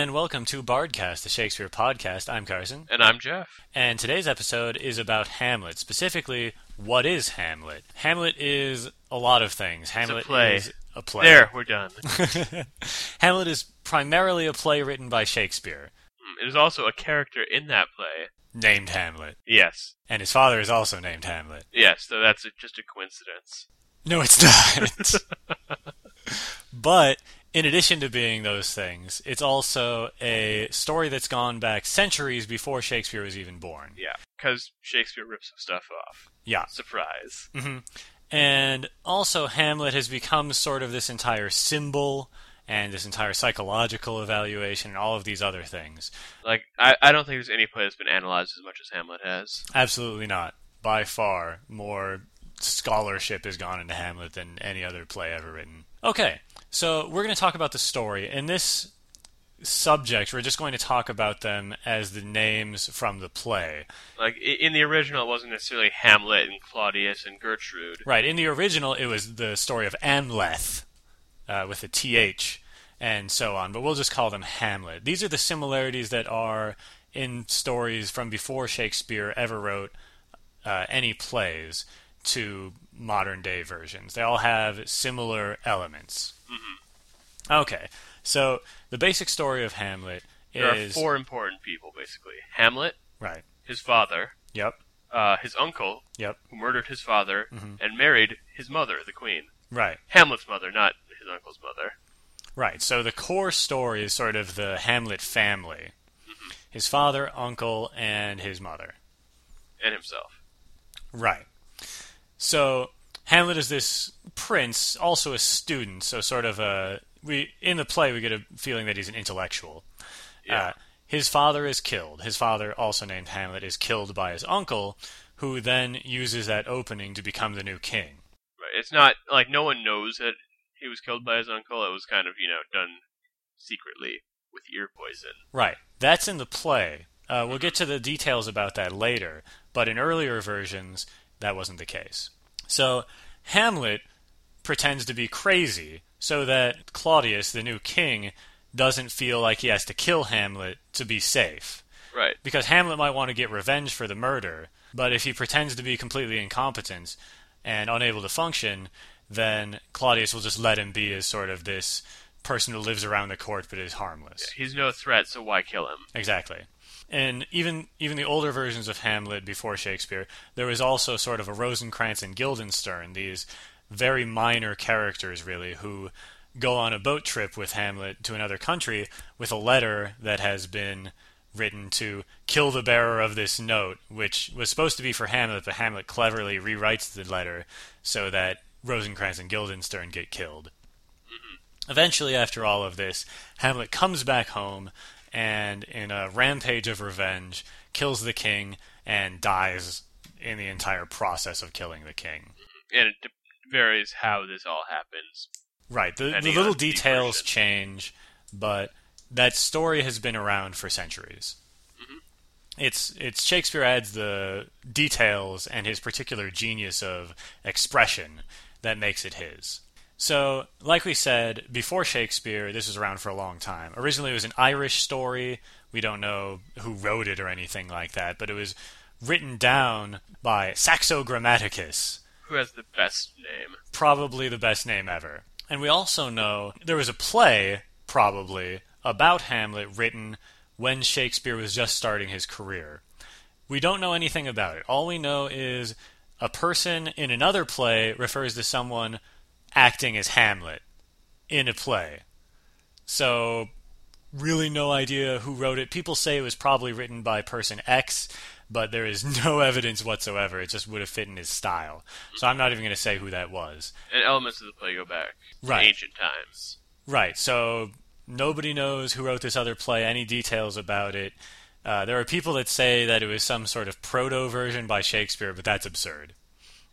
and welcome to Bardcast, the Shakespeare podcast. I'm Carson, And I'm Jeff. and today's episode is about Hamlet. Specifically, what is Hamlet? Hamlet is a lot of things. Hamlet play. is a play. There, we're done. Hamlet is primarily a play written by Shakespeare, hmm, It is also a character in that play. named Hamlet, Yes. and his father is also named Hamlet. Yes, so that's just a coincidence. No, it's not. but in addition to being those things, it's also a story that's gone back centuries before Shakespeare was even born. Yeah, because Shakespeare rips some stuff off. Yeah. Surprise. Mm-hmm. And also, Hamlet has become sort of this entire symbol and this entire psychological evaluation and all of these other things. Like, I, I don't think there's any play that's been analyzed as much as Hamlet has. Absolutely not. By far, more scholarship has gone into Hamlet than any other play ever written. Okay, so we're going to talk about the story. In this subject, we're just going to talk about them as the names from the play. Like, in the original, it wasn't necessarily Hamlet and Claudius and Gertrude. Right, in the original, it was the story of Amleth uh, with a TH and so on, but we'll just call them Hamlet. These are the similarities that are in stories from before Shakespeare ever wrote uh, any plays to modern day versions. They all have similar elements. Okay, so the basic story of Hamlet There is. are four important people, basically Hamlet, Right, his father, yep, uh, his uncle, yep, who murdered his father, Mm-hmm. and married his mother, the queen. right. Hamlet's mother, not his uncle's mother. Right. So the core story is sort of the Hamlet family his father, uncle, and his mother. And himself. Right. So Hamlet is this prince, also a student, so sort of a. We in the play we get a feeling that he's an intellectual. Yeah. Uh, his father is killed. His father, also named Hamlet, is killed by his uncle, who then uses that opening to become the new king. Right. It's not like no one knows that he was killed by his uncle. It was kind of you know done secretly with ear poison. Right. That's in the play. Uh, we'll get to the details about that later, but in earlier versions, that wasn't the case. So, Hamlet pretends to be crazy so that Claudius, the new king, doesn't feel like he has to kill Hamlet to be safe. Right. Because Hamlet might want to get revenge for the murder, but if he pretends to be completely incompetent and unable to function, then Claudius will just let him be as sort of this person who lives around the court but is harmless. He's no threat, so why kill him? Exactly. And even even the older versions of Hamlet before Shakespeare, there was also sort of a Rosencrantz and Guildenstern, these very minor characters really who go on a boat trip with Hamlet to another country with a letter that has been written to kill the bearer of this note, which was supposed to be for Hamlet, but Hamlet cleverly rewrites the letter so that Rosencrantz and Guildenstern get killed. Mm-hmm. Eventually, after all of this, Hamlet comes back home and, in a rampage of revenge, kills the king and dies in the entire process of killing the king. And it varies how this all happens. Right. The, the little details version. change, but that story has been around for centuries. Mm-hmm. It's it's Shakespeare adds the details and his particular genius of expression that makes it his. So, like we said, before Shakespeare, this was around for a long time. Originally, it was an Irish story. We don't know who wrote it or anything like that, but it was written down by Saxo Grammaticus, Who has the best name? probably the best name ever. And we also know there was a play, probably, about Hamlet written when Shakespeare was just starting his career. We don't know anything about it. All we know is a person in another play refers to someone acting as Hamlet in a play. So, really no idea who wrote it. People say it was probably written by person X, but there is no evidence whatsoever. It just would have fit in his style. So I'm not even going to say who that was. And elements of the play go back Right. to ancient times. Right. So nobody knows who wrote this other play, any details about it. Uh, there are people that say that it was some sort of proto version by Shakespeare, but that's absurd.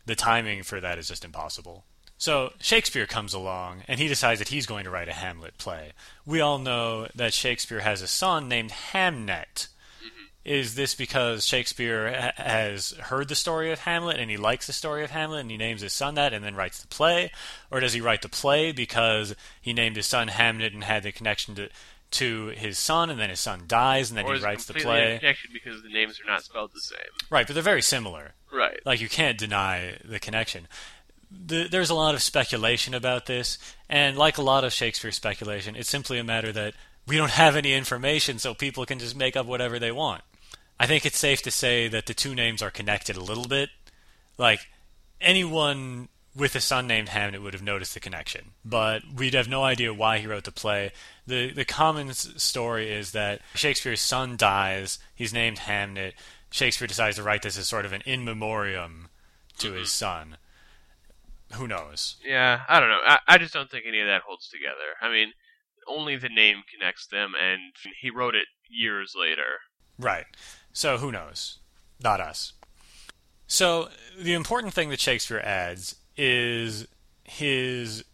The timing for that is just impossible. So Shakespeare comes along and he decides that he's going to write a Hamlet play. We all know that Shakespeare has a son named Hamnet. Mm-hmm. Is this because Shakespeare has heard the story of Hamlet and he likes the story of Hamlet and he names his son that and then writes the play? Or does he write the play because he named his son Hamnet and had the connection to to his son, and then his son dies, and then or he writes the play. interconnected because the names are not spelled the same. Right, but they're very similar. Right. Like you can't deny the connection. The, there's a lot of speculation about this, and like a lot of Shakespeare speculation, it's simply a matter that we don't have any information, so people can just make up whatever they want. I think it's safe to say that the two names are connected a little bit. Like anyone with a son named Hamnet would have noticed the connection, but we'd have no idea why he wrote the play. the The common story is that Shakespeare's son dies. He's named Hamnet. Shakespeare decides to write this as sort of an in memoriam to his mm-hmm. son. Who knows? Yeah, I don't know. I, I just don't think any of that holds together. I mean, only the name connects them, and he wrote it years later. Right. So who knows? Not us. So the important thing that Shakespeare adds is his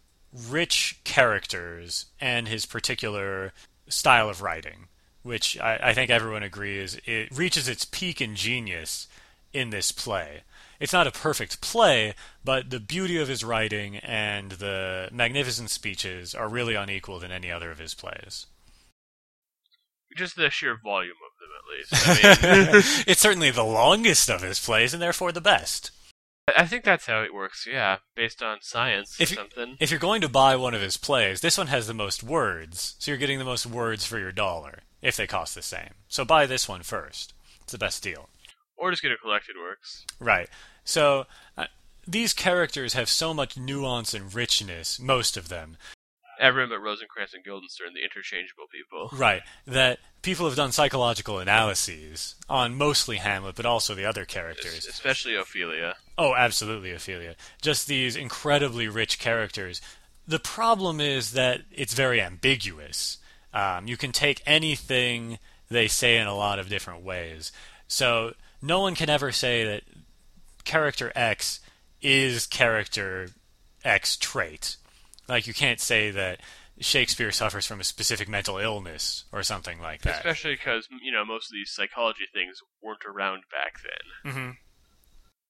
rich characters and his particular style of writing, which I, I think everyone agrees it reaches its peak in genius in this play. It's not a perfect play, but the beauty of his writing and the magnificent speeches are really unequaled in any other of his plays. Just the sheer volume of them, at least. I mean, it's certainly the longest of his plays and therefore the best. I think that's how it works. Yeah, based on science If or you- something. If you're going to buy one of his plays, this one has the most words, so you're getting the most words for your dollar, if they cost the same. So buy this one first. It's the best deal. Or just get a collected works. Right. So uh, these characters have so much nuance and richness, most of them, Everyone but Rosencrantz and Guildenstern, the interchangeable people. right, that people have done psychological analyses on mostly Hamlet, but also the other characters. Especially Ophelia. Oh, absolutely, Ophelia. Just these incredibly rich characters. The problem is that it's very ambiguous. Um, you can take anything they say in a lot of different ways. So no one can ever say that character X is character X trait. Like you can't say that Shakespeare suffers from a specific mental illness or something like that. Especially because, you know, most of these psychology things weren't around back then. hmm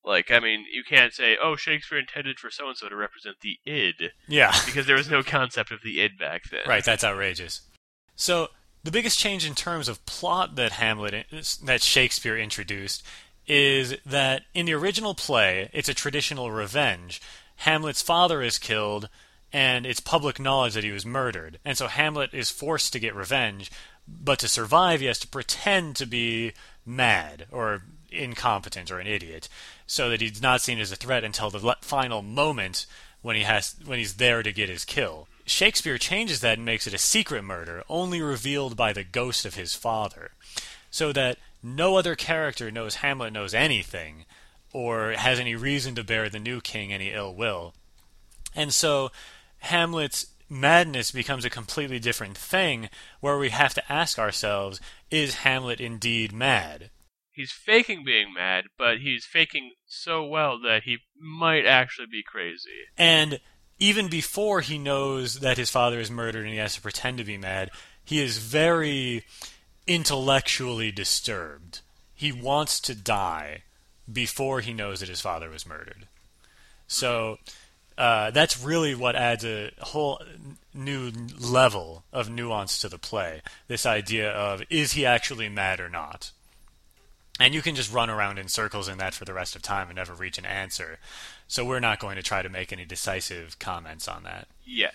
Like, I mean, you can't say, oh, Shakespeare intended for so and so to represent the id, Yeah. because there was no concept of the id back then. Right, that's outrageous. So the biggest change in terms of plot that Hamlet that Shakespeare introduced is that in the original play, it's a traditional revenge. Hamlet's father is killed, and it's public knowledge that he was murdered, and so Hamlet is forced to get revenge. But to survive, he has to pretend to be mad or incompetent or an idiot, so that he's not seen as a threat until the final moment when he has when he's there to get his kill. Shakespeare changes that and makes it a secret murder, only revealed by the ghost of his father, so that no other character knows Hamlet knows anything, or has any reason to bear the new king any ill will. And so Hamlet's madness becomes a completely different thing, where we have to ask ourselves, is Hamlet indeed mad? He's faking being mad, but he's faking so well that he might actually be crazy. And even before he knows that his father is murdered and he has to pretend to be mad, he is very intellectually disturbed. He wants to die before he knows that his father was murdered. So uh, that's really what adds a whole new level of nuance to the play. This idea of is he actually mad or not? And you can just run around in circles in that for the rest of time and never reach an answer. So we're not going to try to make any decisive comments on that. Yeah.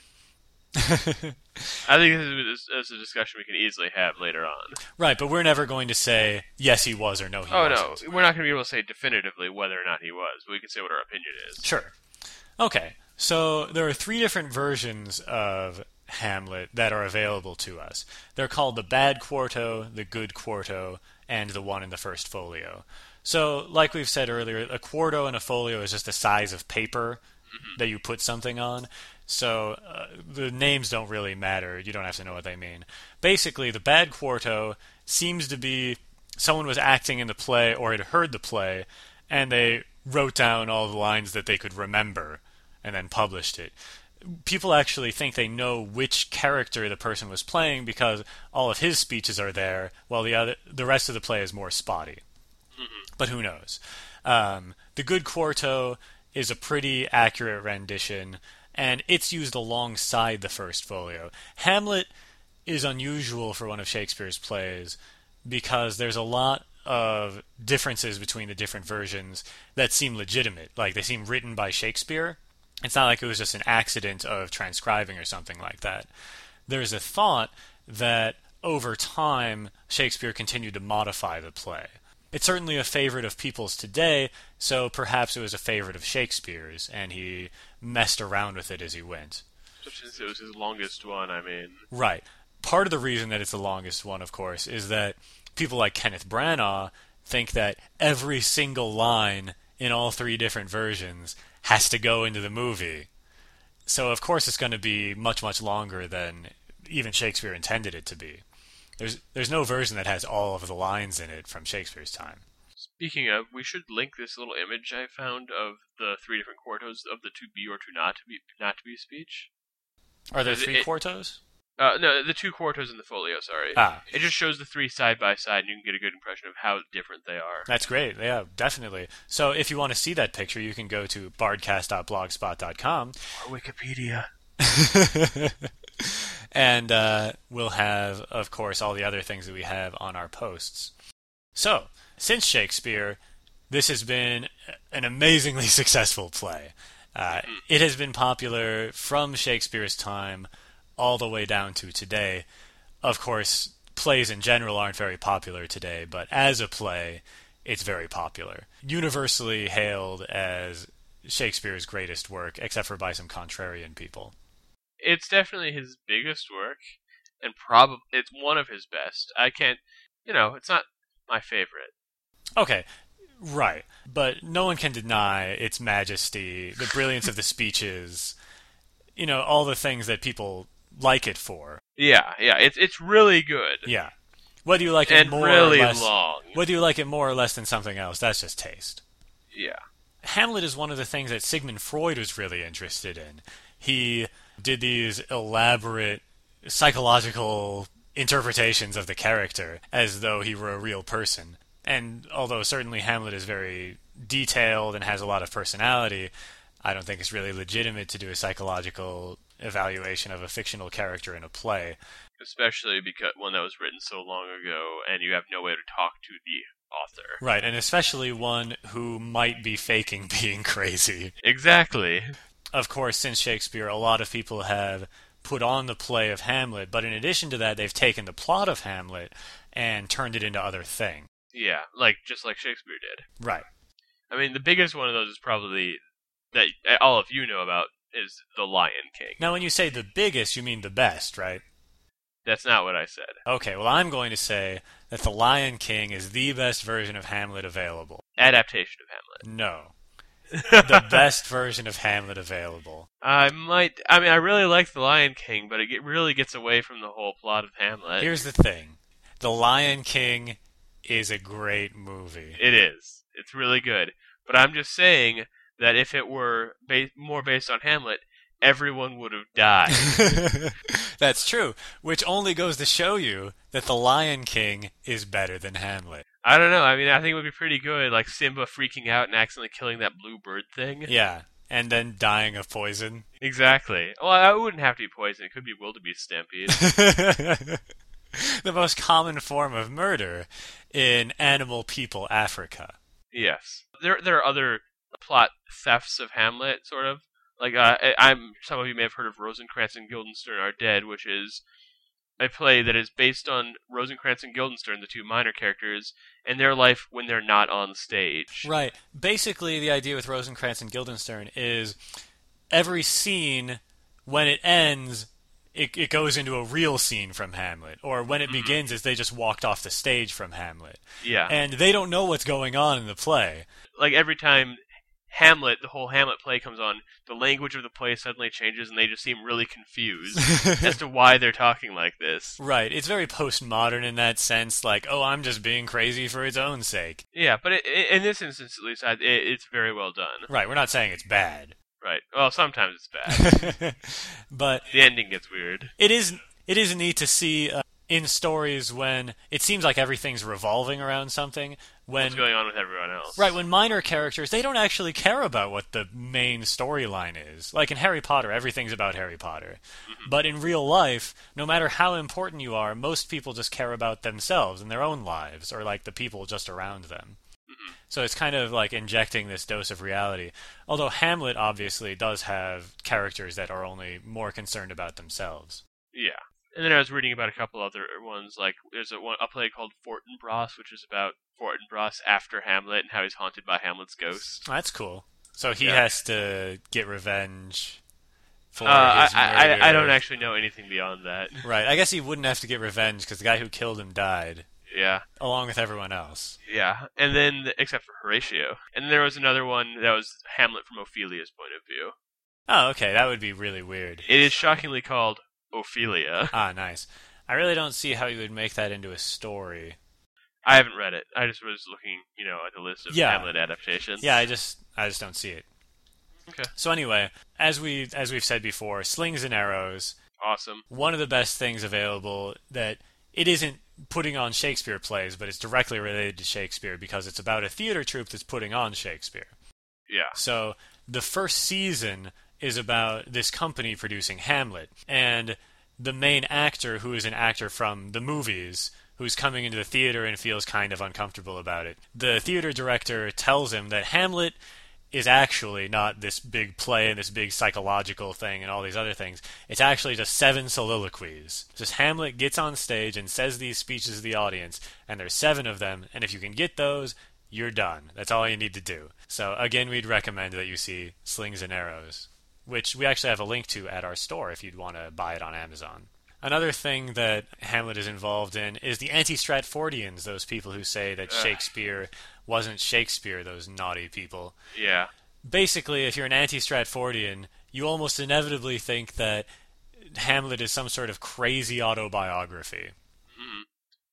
I think this is, a discussion we can easily have later on. Right, but we're never going to say yes he was or no he oh wasn't. no, we're not going to be able to say definitively whether or not he was. We can say what our opinion is. Sure. Okay. So there are three different versions of Hamlet that are available to us. They're called the bad quarto, the good quarto, and the one in the first folio. So, like we've said earlier, a quarto and a folio is just the size of paper that you put something on. So uh, the names don't really matter. You don't have to know what they mean. Basically, the bad quarto seems to be someone was acting in the play or had heard the play, and they wrote down all the lines that they could remember and then published it. People actually think they know which character the person was playing because all of his speeches are there, while the other the rest of the play is more spotty. But who knows? Um, the good quarto is a pretty accurate rendition, and it's used alongside the first folio. Hamlet is unusual for one of Shakespeare's plays because there's a lot of differences between the different versions that seem legitimate. Like they seem written by Shakespeare. It's not like it was just an accident of transcribing or something like that. There's a thought that over time Shakespeare continued to modify the play. It's certainly a favorite of people's today, so perhaps it was a favorite of Shakespeare's, and he messed around with it as he went. Since it was his longest one, I mean. Right. Part of the reason that it's the longest one, of course, is that people like Kenneth Branagh think that every single line in all three different versions has to go into the movie. So of course it's going to be much much longer than even Shakespeare intended it to be. There's there's no version that has all of the lines in it from Shakespeare's time. Speaking of, we should link this little image I found of the three different quartos of the to be or to not to be not to be speech. Are there three it- quartos? Uh, no, the two quartos in the folio. Sorry. Ah, It just shows the three side by side, and you can get a good impression of how different they are. That's great. Yeah, definitely. So if you want to see that picture, you can go to bardcast.blogspot.com Or Wikipedia. and uh, we'll have, of course, all the other things that we have on our posts. So, since Shakespeare, this has been an amazingly successful play. Uh, it has been popular from Shakespeare's time all the way down to today. Of course, plays in general aren't very popular today, but as a play, it's very popular. Universally hailed as Shakespeare's greatest work, except for by some contrarian people. It's definitely his biggest work, and probably it's one of his best. I can't, you know, it's not my favorite. Okay, right. But no one can deny its majesty, the brilliance of the speeches, you know, all the things that people like it for. Yeah, yeah, it's it's really good Yeah. Whether you like it more really or less, long. whether you like it more or less than something else, that's just taste. Yeah, Hamlet is one of the things that Sigmund Freud was really interested in. He did these elaborate psychological interpretations of the character as though he were a real person. And although certainly Hamlet is very detailed and has a lot of personality, I don't think it's really legitimate to do a psychological evaluation of a fictional character in a play. especially because one that was written so long ago, and you have no way to talk to the author. Right, and especially one who might be faking being crazy. Exactly. Of course, since Shakespeare, a lot of people have put on the play of Hamlet, but in addition to that, they've taken the plot of Hamlet and turned it into other things. Yeah, like just like Shakespeare did. Right. I mean, the biggest one of those is probably that all of you know about is the Lion King. Now, when you say the biggest, you mean the best, right? That's not what I said. Okay, well, I'm going to say that The Lion King is the best version of Hamlet available. Adaptation of Hamlet. No. The best version of Hamlet available. I might. I mean, I really like the Lion King, but it really gets away from the whole plot of Hamlet. Here's the thing The Lion King is a great movie. It is. It's really good. But I'm just saying that if it were ba- more based on Hamlet, everyone would have died. That's true, which only goes to show you that The Lion King is better than Hamlet. I don't know. I mean, I think it would be pretty good, like Simba freaking out and accidentally killing that blue bird thing. Yeah, and then dying of poison. Exactly. Well, it wouldn't have to be poison. It could be wildebeest stampede. the most common form of murder in animal people Africa. yes. There, there are other plot thefts of Hamlet, sort of. Like, uh, I- I'm. Some of you may have heard of Rosencrantz and Guildenstern Are Dead, which is a play that is based on Rosencrantz and Guildenstern, the two minor characters, and their life when they're not on stage. Right. Basically, the idea with Rosencrantz and Guildenstern is every scene, when it ends, it, it goes into a real scene from Hamlet. Or when it begins, is they just walked off the stage from Hamlet. Yeah. And they don't know what's going on in the play. like every time Hamlet, the whole Hamlet play comes on, the language of the play suddenly changes, and they just seem really confused as to why they're talking like this. Right. It's very postmodern in that sense. Like, oh, I'm just being crazy for its own sake. Yeah, but it, it, in this instance, at least, I, it, it's very well done. Right. We're not saying it's bad. Right. Well, sometimes it's bad. but the ending gets weird. it is it is neat to see uh, in stories when it seems like everything's revolving around something when What's going on with everyone else? Right, when minor characters, they don't actually care about what the main storyline is. Like in Harry Potter, everything's about Harry Potter. Mm-hmm. But in real life, no matter how important you are, most people just care about themselves and their own lives, or like the people just around them. Mm-hmm. So it's kind of like injecting this dose of reality. Although Hamlet obviously does have characters that are only more concerned about themselves. Yeah. And then I was reading about a couple other ones, like there's a one a play called Fortinbras, which is about Fortinbras after Hamlet and how he's haunted by Hamlet's ghost. That's cool. So he Yeah. has to get revenge for Uh, I, his I, I- I don't actually know anything beyond that. Right. I guess he wouldn't have to get revenge because the guy who killed him died, Yeah, along with everyone else. yeah. And then, except for Horatio. And then there was another one that was Hamlet from Ophelia's point of view. Oh, okay. That would be really weird. It is shockingly called Ophelia. Ah, nice. I really don't see how you would make that into a story. I haven't read it. I just was looking, you know, at the list of Yeah. Hamlet adaptations. Yeah, I just I just don't see it. Okay. So anyway, as we as we've said before, slings and arrows, Awesome. one of the best things available that it isn't putting on Shakespeare plays, but it's directly related to Shakespeare because it's about a theater troupe that's putting on Shakespeare. Yeah. So the first season is about this company producing Hamlet, and the main actor, who is an actor from the movies, who's coming into the theater and feels kind of uncomfortable about it. The theater director tells him that Hamlet is actually not this big play and this big psychological thing and all these other things. It's actually just seven soliloquies. Just Hamlet gets on stage and says these speeches to the audience, and there's seven of them, and if you can get those, you're done. That's all you need to do. So again, we'd recommend that you see Slings and Arrows, which we actually have a link to at our store if you'd want to buy it on Amazon. Another thing that Hamlet is involved in is the anti-Stratfordians, those people who say that Ugh. Shakespeare wasn't Shakespeare, those naughty people. Yeah. Basically, if you're an anti-Stratfordian, you almost inevitably think that Hamlet is some sort of crazy autobiography. Mm-hmm.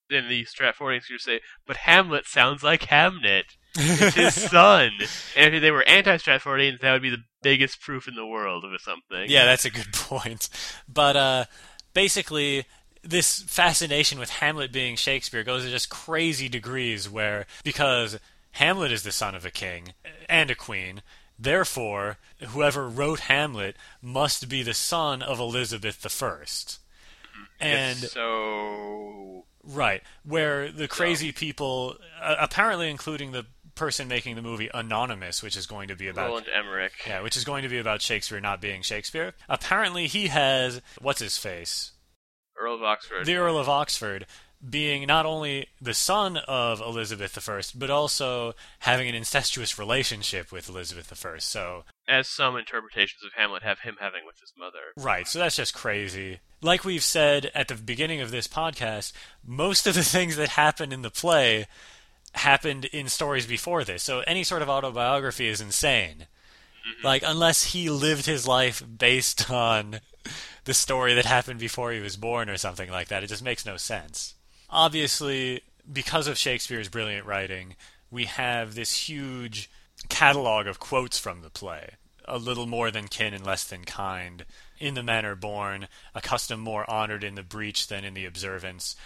Then the Stratfordians could say, but Hamlet sounds like Hamnet. It's his son. And if they were anti-Stratfordians, that would be the biggest proof in the world of something. Yeah, that's a good point. But uh, basically, this fascination with Hamlet being Shakespeare goes to just crazy degrees where, because Hamlet is the son of a king and a queen, therefore, whoever wrote Hamlet must be the son of Elizabeth I. And It's so Right, where the crazy people, uh, apparently including the person making the movie Anonymous, which is going to be about Roland Emmerich. yeah, which is going to be about Shakespeare not being Shakespeare. Apparently, he has what's his face, Earl of Oxford. the Earl of Oxford, being not only the son of Elizabeth I, but also having an incestuous relationship with Elizabeth I. So As some interpretations of Hamlet have him having with his mother. Right, so that's just crazy. Like we've said at the beginning of this podcast, most of the things that happen in the play happened in stories before this. So any sort of autobiography is insane. Mm-hmm. Like, unless he lived his life based on the story that happened before he was born or something like that, it just makes no sense. Obviously, because of Shakespeare's brilliant writing, we have this huge catalog of quotes from the play. A little more than kin and less than kind. In the manner born, a custom more honored in the breach than in the observance.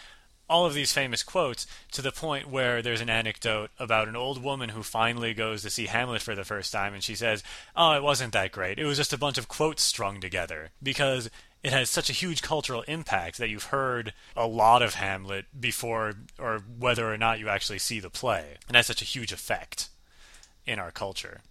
All of these famous quotes to the point where there's an anecdote about an old woman who finally goes to see Hamlet for the first time and she says, Oh, it wasn't that great. It was just a bunch of quotes strung together. Because it has such a huge cultural impact that you've heard a lot of Hamlet before or whether or not you actually see the play. And has such a huge effect in our culture.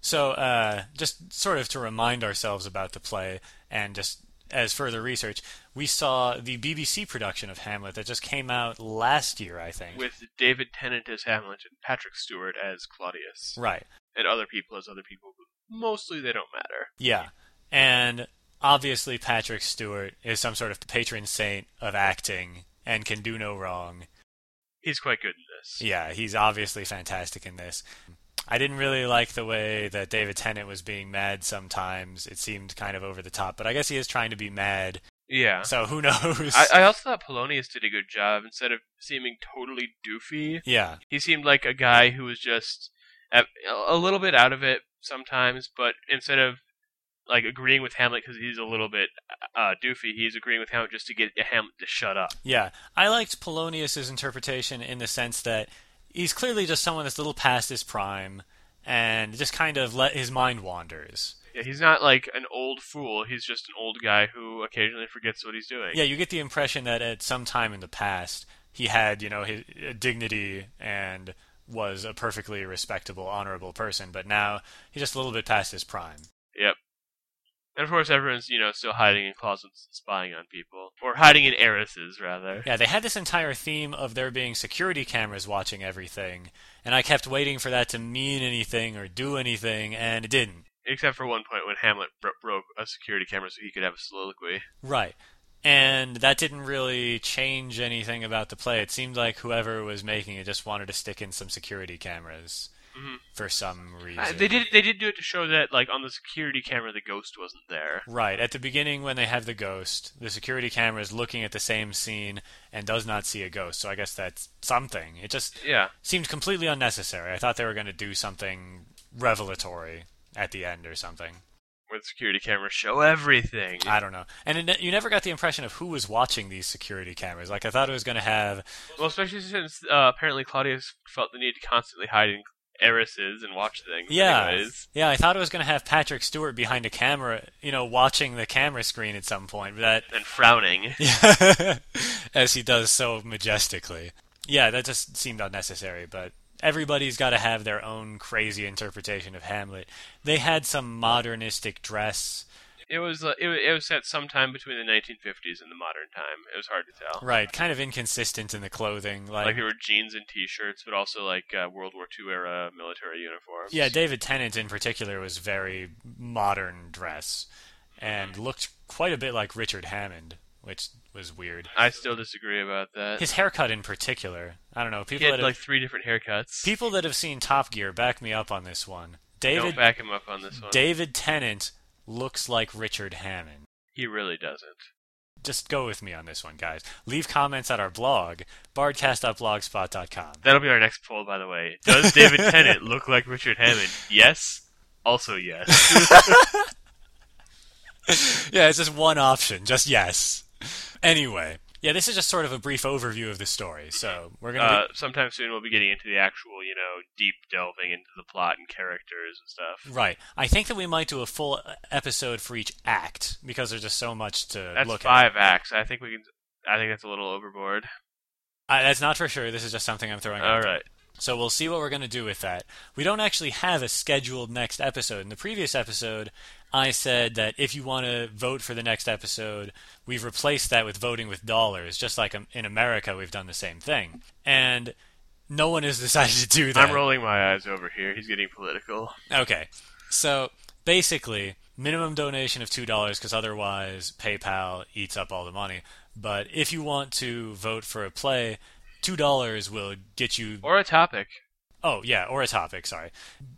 So, uh, just sort of to remind ourselves about the play, and just as further research, we saw the BBC production of Hamlet that just came out last year, I think. With David Tennant as Hamlet and Patrick Stewart as Claudius. right. And other people as other people, but mostly they don't matter. Yeah. And obviously, Patrick Stewart is some sort of patron saint of acting and can do no wrong. He's quite good in this. Yeah, he's obviously fantastic in this. I didn't really like the way that David Tennant was being mad sometimes. It seemed kind of over the top, but I guess he is trying to be mad, Yeah. so who knows? I, I also thought Polonius did a good job. Instead of seeming totally doofy, yeah, he seemed like a guy who was just a, a little bit out of it sometimes, but instead of like agreeing with Hamlet because he's a little bit uh, doofy. He's agreeing with Hamlet just to get Hamlet to shut up. Yeah, I liked Polonius's interpretation in the sense that he's clearly just someone that's a little past his prime and just kind of let his mind wanders. Yeah, he's not like an old fool. He's just an old guy who occasionally forgets what he's doing. Yeah, you get the impression that at some time in the past he had, you know, his uh, dignity and was a perfectly respectable, honorable person, but now he's just a little bit past his prime. Yep. And of course, everyone's you know still hiding in closets and spying on people, or hiding in arrases rather. Yeah, they had this entire theme of there being security cameras watching everything, and I kept waiting for that to mean anything or do anything, and it didn't. Except for one point when Hamlet bro- broke a security camera so he could have a soliloquy. Right. And that didn't really change anything about the play. It seemed like whoever was making it just wanted to stick in some security cameras Mhm. for some reason. Uh, they did they did do it to show that like on the security camera the ghost wasn't there. Right. At the beginning, when they have the ghost, the security camera is looking at the same scene and does not see a ghost. So I guess that's something. It just Yeah. seemed completely unnecessary. I thought they were going to do something revelatory at the end or something. Where the security cameras show everything. I don't know. And it, you never got the impression of who was watching these security cameras. Like I thought it was going to have Well, especially since uh, apparently Claudius felt the need to constantly hide in arrases and watch things. Yeah. Anyways. Yeah, I thought it was going to have Patrick Stewart behind a camera, you know, watching the camera screen at some point. But that And frowning. as he does so majestically. Yeah, that just seemed unnecessary, but everybody's got to have their own crazy interpretation of Hamlet. They had some modernistic dress. It was uh, it, it was set sometime between the 1950s and the modern time. It was hard to tell. Right, kind of inconsistent in the clothing. Like, Like there were jeans and t-shirts, but also like uh, World War II era military uniforms. yeah, David Tennant in particular was very modern dress and looked quite a bit like Richard Hammond, which was weird. I still disagree about that. His haircut in particular. I don't know. People he had that have, like three different haircuts. people that have seen Top Gear back me up on this one. Don't David back him up on this one. David Tennant looks like Richard Hammond. he really doesn't. Just go with me on this one, guys. Leave comments at our blog, bardcast.blogspot.com. That'll be our next poll, by the way. Does David Tennant look like Richard Hammond? Yes. Also yes. yeah, it's just one option. Just yes. Anyway, yeah, this is just sort of a brief overview of the story. So we're gonna. uh, sometime soon we'll be getting into the actual, you know, deep delving into the plot and characters and stuff. right. I think that we might do a full episode for each act because there's just so much to That's look at. five acts. I think we can. I think that's a little overboard. I, that's not for sure. This is just something I'm throwing. All out right. So we'll see what we're going to do with that. We don't actually have a scheduled next episode. In the previous episode, I said that if you want to vote for the next episode, we've replaced that with voting with dollars, just like um, in America we've done the same thing. And no one has decided to do that. I'm rolling my eyes over here. He's getting political. Okay. So basically, minimum donation of $2 because otherwise PayPal eats up all the money. But if you want to vote for a play, $2 will get you Or a topic. Oh, yeah, or a topic, sorry.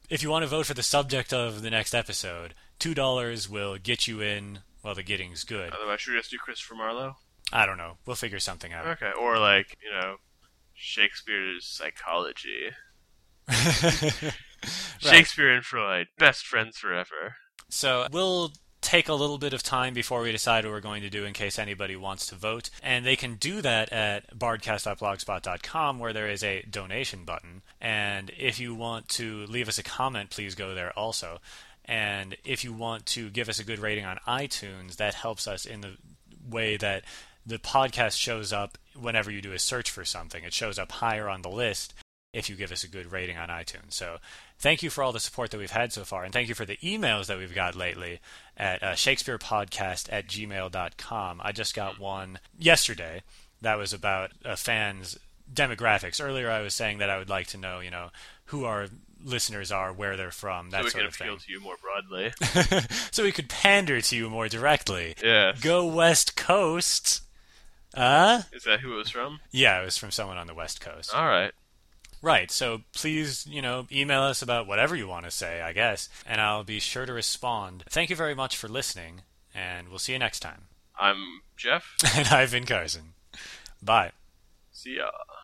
If you want to vote for the subject of the next episode, $2 will get you in, well, the getting's good. Otherwise, should we just do Christopher Marlowe? I don't know. We'll figure something out. Okay. Or like, you know, Shakespeare's psychology. Shakespeare and Freud, best friends forever. So we'll take a little bit of time before we decide what we're going to do in case anybody wants to vote. And they can do that at bardcast.blogspot.com where there is a donation button. And if you want to leave us a comment, please go there also. And if you want to give us a good rating on iTunes, that helps us in the way that the podcast shows up whenever you do a search for something. It shows up higher on the list if you give us a good rating on iTunes. So thank you for all the support that we've had so far, and thank you for the emails that we've got lately at uh, shakespearepodcast at gmail.com. I just got one yesterday that was about a fan's demographics. Earlier I was saying that I would like to know, you know, who our listeners are, where they're from, that so we sort can of appeal to you more broadly. so we could pander to you more directly. yes. Go West Coast. Uh? Is that who it was from? Yeah, it was from someone on the West Coast. All right. Right. So please, you know, email us about whatever you want to say, I guess, and I'll be sure to respond. Thank you very much for listening, and we'll see you next time. I'm Jeff. And I've been Carson. Bye. See ya.